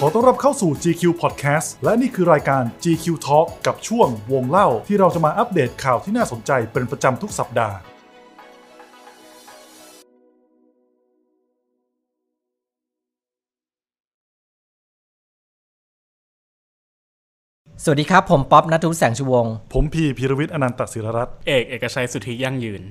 ขอต้อนรับเข้าสู่ GQ Podcast และนี่คือรายการ GQ Talk กับช่วงวงเล่าที่เราจะมาอัปเดตข่าวที่น่าสนใจเป็นประจำทุกสัปดาห์ สวัสดีครับ ผมป๊อบนัทวุฒิแสงชูวงศ์ผมพีพีรวิทย์อนันตศิรรัตน์เอกเอกชัยสุทธิยั่งยืน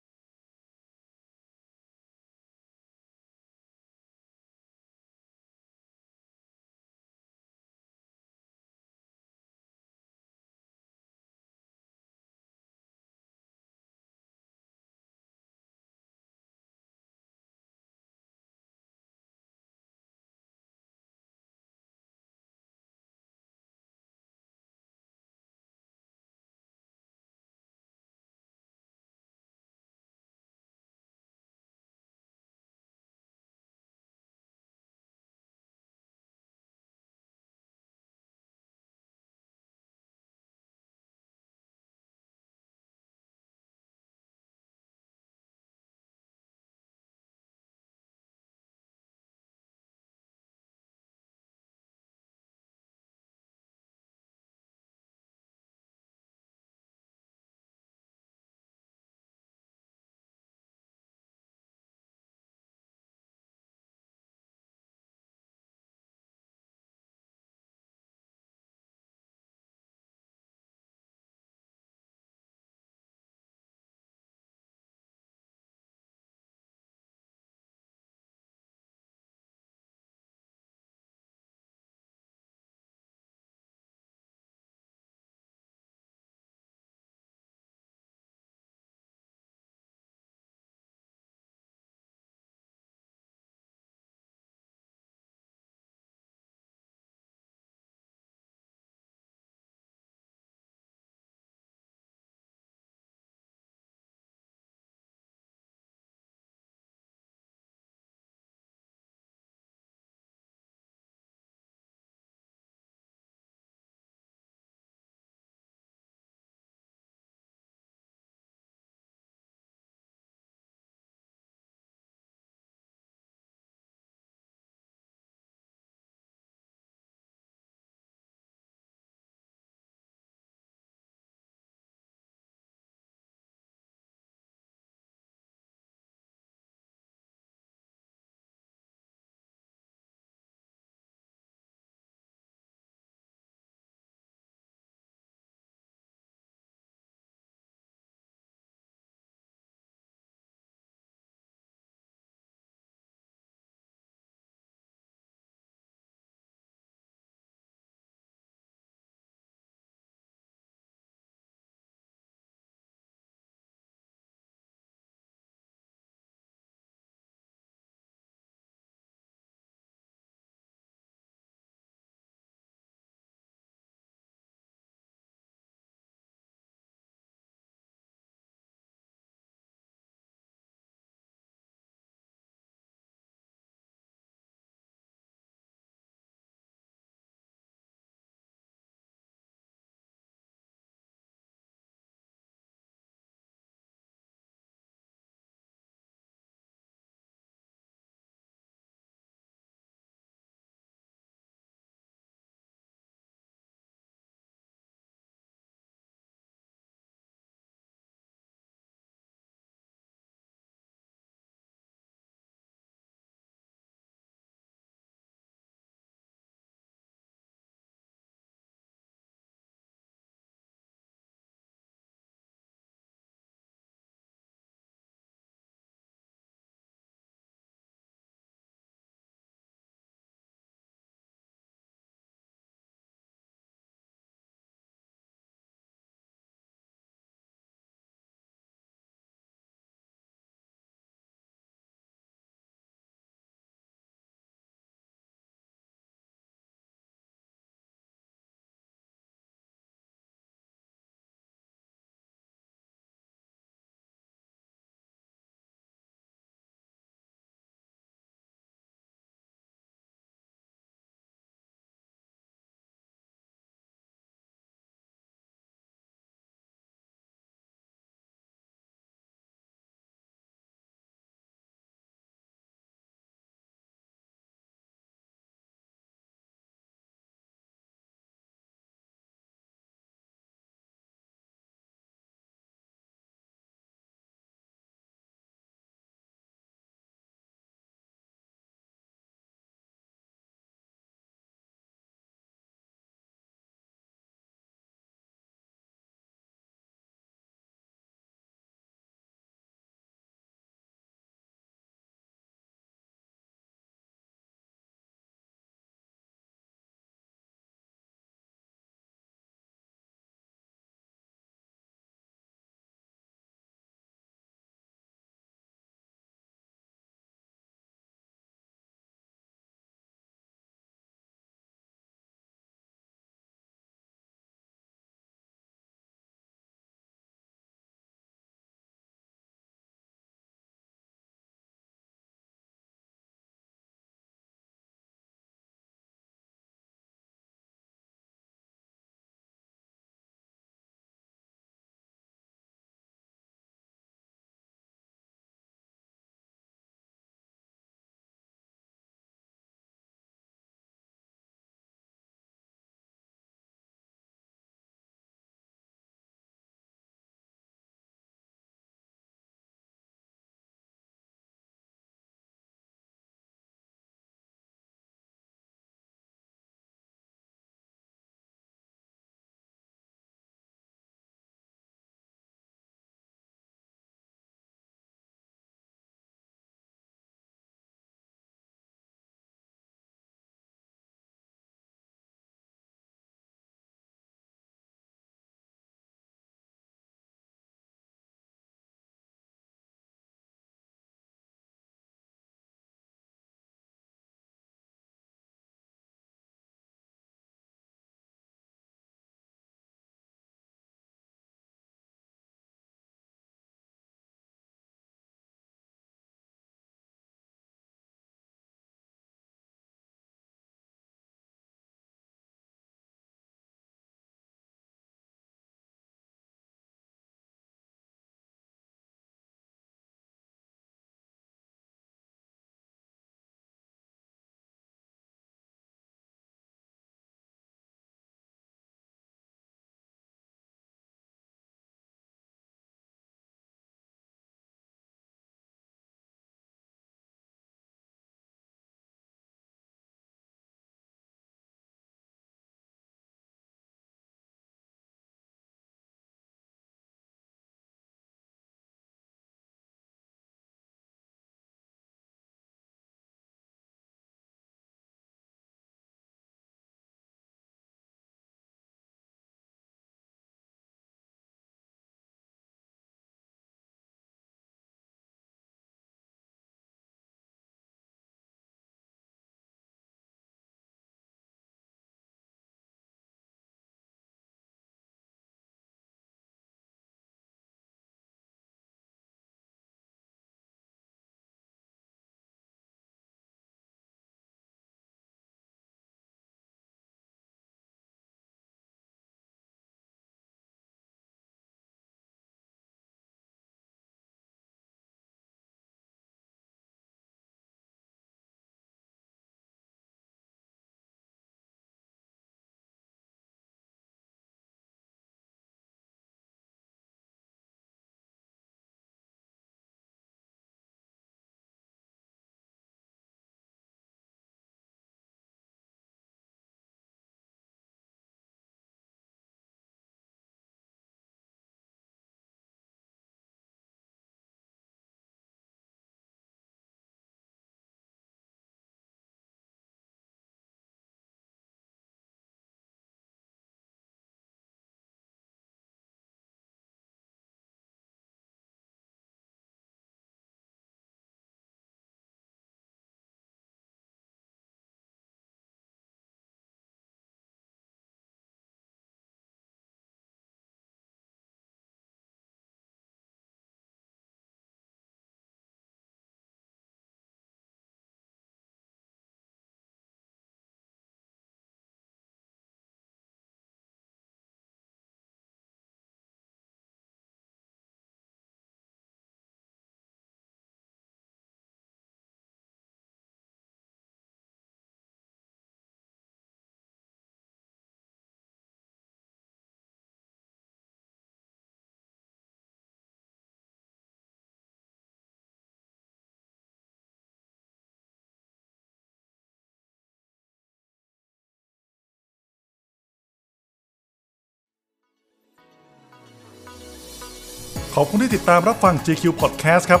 ขอบคุณที่ติดตามรับฟัง GQ Podcast ครับ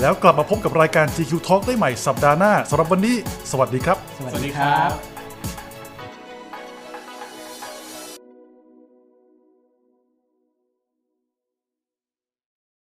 แล้วกลับมาพบกับรายการ GQ Talk ได้ใหม่สัปดาห์หน้าสำหรับวันนี้ สวัสดีครับ สวัสดีครับ